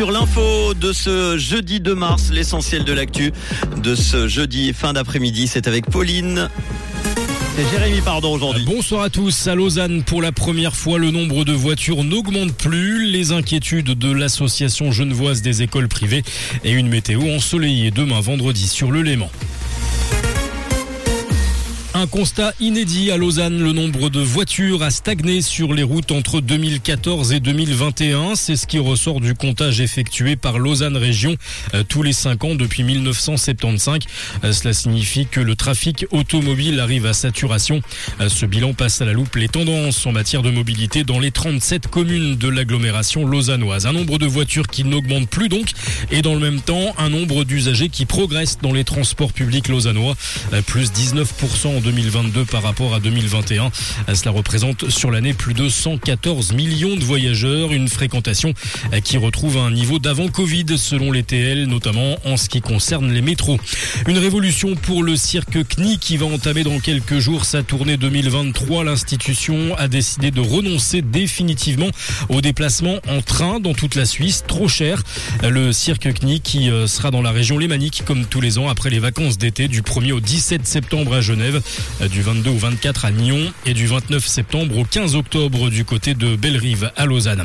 Sur l'info de ce jeudi 2 mars, l'essentiel de l'actu de ce jeudi fin d'après-midi, c'est avec Pauline. C'est Jérémy Pardon aujourd'hui. Bonsoir à tous. À Lausanne, pour la première fois, le nombre de voitures n'augmente plus. Les inquiétudes de l'association genevoise des écoles privées et une météo ensoleillée demain vendredi sur le Léman. Un constat inédit à Lausanne, le nombre de voitures a stagné sur les routes entre 2014 et 2021. C'est ce qui ressort du comptage effectué par Lausanne Région euh, tous les cinq ans depuis 1975. Euh, cela signifie que le trafic automobile arrive à saturation. Euh, ce bilan passe à la loupe les tendances en matière de mobilité dans les 37 communes de l'agglomération lausannoise. Un nombre de voitures qui n'augmente plus donc et dans le même temps un nombre d'usagers qui progresse dans les transports publics lausannois. Plus 19% en 2022 par rapport à 2021. Cela représente sur l'année plus de 114 millions de voyageurs, une fréquentation qui retrouve un niveau d'avant Covid selon les TL, notamment en ce qui concerne les métros. Une révolution pour le cirque CNI qui va entamer dans quelques jours sa tournée 2023. L'institution a décidé de renoncer définitivement aux déplacements en train dans toute la Suisse, trop cher. Le cirque CNI qui euh, sera dans la région lémanique comme tous les ans après les vacances d'été du 1er au 17 septembre à Genève. Euh, du 22 au 24 à Nyon et du 29 septembre au 15 octobre du côté de Bellerive à Lausanne.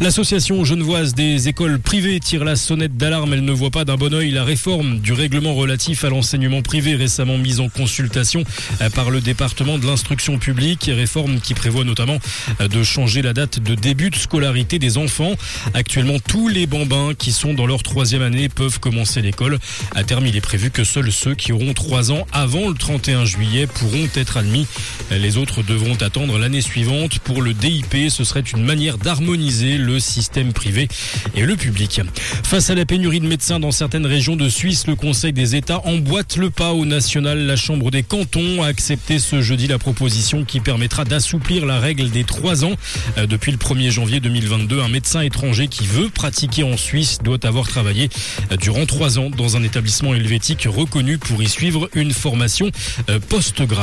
L'association genevoise des écoles privées tire la sonnette d'alarme. Elle ne voit pas d'un bon oeil la réforme du règlement relatif à l'enseignement privé récemment mise en consultation euh, par le département de l'instruction publique. Réforme qui prévoit notamment euh, de changer la date de début de scolarité des enfants. Actuellement, tous les bambins qui sont dans leur troisième année peuvent commencer l'école. À terme, il est prévu que seuls ceux qui auront trois ans avant le 31 juillet pourront être admis. Les autres devront attendre l'année suivante. Pour le DIP, ce serait une manière d'harmoniser le système privé et le public. Face à la pénurie de médecins dans certaines régions de Suisse, le Conseil des États emboîte le pas au national. La Chambre des cantons a accepté ce jeudi la proposition qui permettra d'assouplir la règle des trois ans. Depuis le 1er janvier 2022, un médecin étranger qui veut pratiquer en Suisse doit avoir travaillé durant trois ans dans un établissement helvétique reconnu pour y suivre une formation euh, post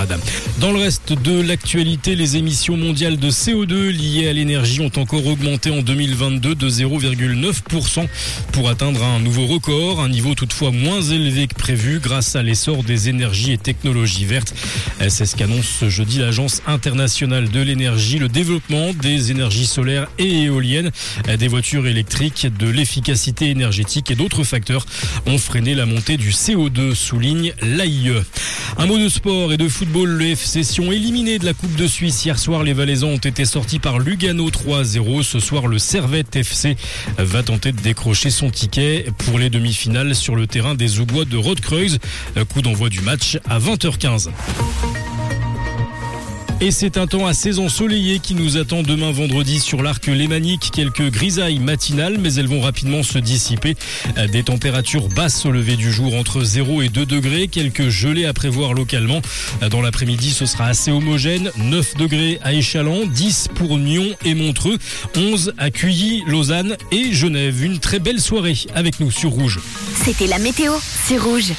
dans le reste de l'actualité, les émissions mondiales de CO2 liées à l'énergie ont encore augmenté en 2022 de 0,9% pour atteindre un nouveau record, un niveau toutefois moins élevé que prévu grâce à l'essor des énergies et technologies vertes. C'est ce qu'annonce ce jeudi l'Agence internationale de l'énergie, le développement des énergies solaires et éoliennes, des voitures électriques, de l'efficacité énergétique et d'autres facteurs ont freiné la montée du CO2, souligne l'AIE. Un mot de sport et de football, le FC Sion éliminé de la Coupe de Suisse. Hier soir, les Valaisans ont été sortis par Lugano 3-0. Ce soir, le Servette FC va tenter de décrocher son ticket pour les demi-finales sur le terrain des Oubois de Rodkreuz. Coup d'envoi du match à 20h15. Et c'est un temps assez ensoleillé qui nous attend demain vendredi sur l'arc lémanique. Quelques grisailles matinales, mais elles vont rapidement se dissiper. Des températures basses au lever du jour entre 0 et 2 degrés. Quelques gelées à prévoir localement. Dans l'après-midi, ce sera assez homogène. 9 degrés à Échalon, 10 pour Nyon et Montreux, 11 à Cuilly, Lausanne et Genève. Une très belle soirée avec nous sur Rouge. C'était la météo, c'est Rouge.